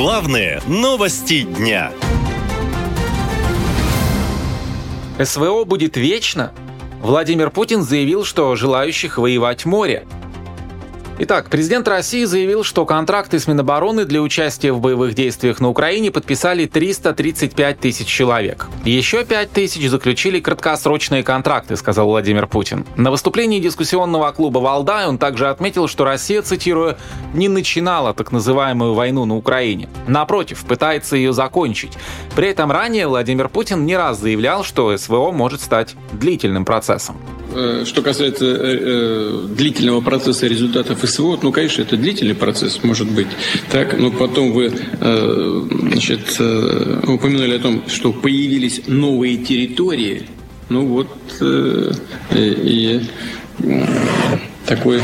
Главные новости дня. СВО будет вечно? Владимир Путин заявил, что желающих воевать море – Итак, президент России заявил, что контракты с Минобороны для участия в боевых действиях на Украине подписали 335 тысяч человек. Еще 5 тысяч заключили краткосрочные контракты, сказал Владимир Путин. На выступлении дискуссионного клуба «Валдай» он также отметил, что Россия, цитирую, «не начинала так называемую войну на Украине. Напротив, пытается ее закончить». При этом ранее Владимир Путин не раз заявлял, что СВО может стать длительным процессом. Э, что касается э, э, длительного процесса результатов СВО, ну, конечно, это длительный процесс, может быть. Так, но потом вы значит, упомянули о том, что появились новые территории. Ну вот и такой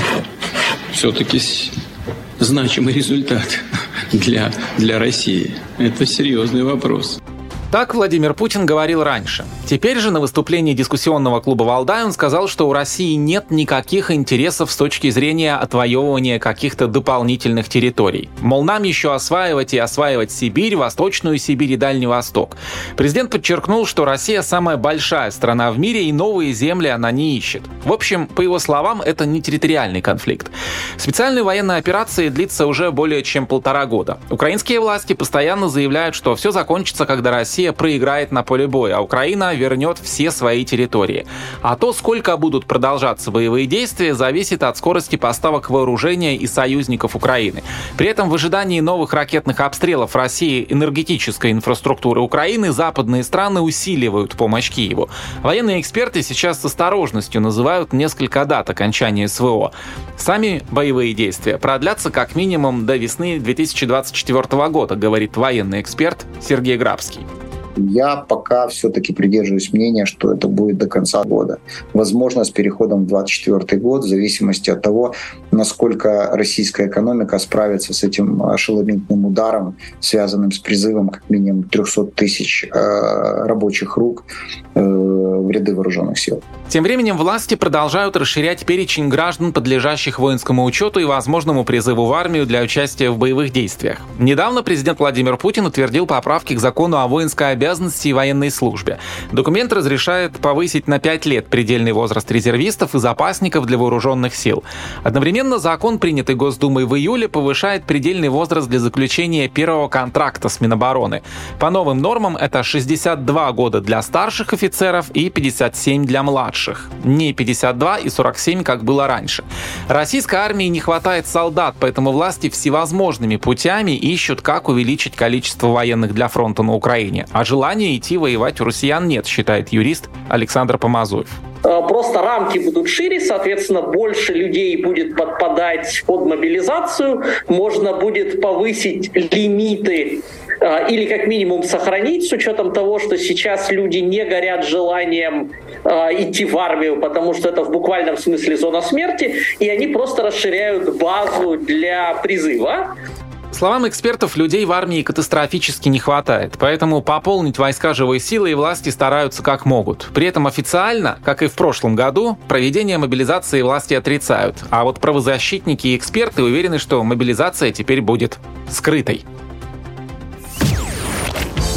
все-таки значимый результат для, для России. Это серьезный вопрос. Так Владимир Путин говорил раньше. Теперь же на выступлении дискуссионного клуба «Валдай» он сказал, что у России нет никаких интересов с точки зрения отвоевывания каких-то дополнительных территорий. Мол, нам еще осваивать и осваивать Сибирь, Восточную Сибирь и Дальний Восток. Президент подчеркнул, что Россия самая большая страна в мире и новые земли она не ищет. В общем, по его словам, это не территориальный конфликт. Специальная военная операция длится уже более чем полтора года. Украинские власти постоянно заявляют, что все закончится, когда Россия Россия проиграет на поле боя, а Украина вернет все свои территории. А то, сколько будут продолжаться боевые действия, зависит от скорости поставок вооружения и союзников Украины. При этом в ожидании новых ракетных обстрелов России энергетической инфраструктуры Украины западные страны усиливают помощь Киеву. Военные эксперты сейчас с осторожностью называют несколько дат окончания СВО. Сами боевые действия продлятся как минимум до весны 2024 года, говорит военный эксперт Сергей Грабский. Я пока все-таки придерживаюсь мнения, что это будет до конца года. Возможно, с переходом в 2024 год, в зависимости от того, насколько российская экономика справится с этим ошеломительным ударом, связанным с призывом как минимум 300 тысяч э, рабочих рук э, ряды вооруженных сил. Тем временем власти продолжают расширять перечень граждан, подлежащих воинскому учету и возможному призыву в армию для участия в боевых действиях. Недавно президент Владимир Путин утвердил поправки к закону о воинской обязанности обязанностей военной службе. Документ разрешает повысить на 5 лет предельный возраст резервистов и запасников для вооруженных сил. Одновременно закон, принятый Госдумой в июле, повышает предельный возраст для заключения первого контракта с Минобороны. По новым нормам это 62 года для старших офицеров и 57 для младших. Не 52 и 47, как было раньше. Российской армии не хватает солдат, поэтому власти всевозможными путями ищут, как увеличить количество военных для фронта на Украине. А желания идти воевать у россиян нет, считает юрист Александр Помазуев э, просто рамки будут шире, соответственно, больше людей будет подпадать под мобилизацию, можно будет повысить лимиты или как минимум сохранить с учетом того, что сейчас люди не горят желанием э, идти в армию, потому что это в буквальном смысле зона смерти, и они просто расширяют базу для призыва словам экспертов, людей в армии катастрофически не хватает, поэтому пополнить войска живой силой и власти стараются как могут. При этом официально, как и в прошлом году, проведение мобилизации власти отрицают, а вот правозащитники и эксперты уверены, что мобилизация теперь будет скрытой.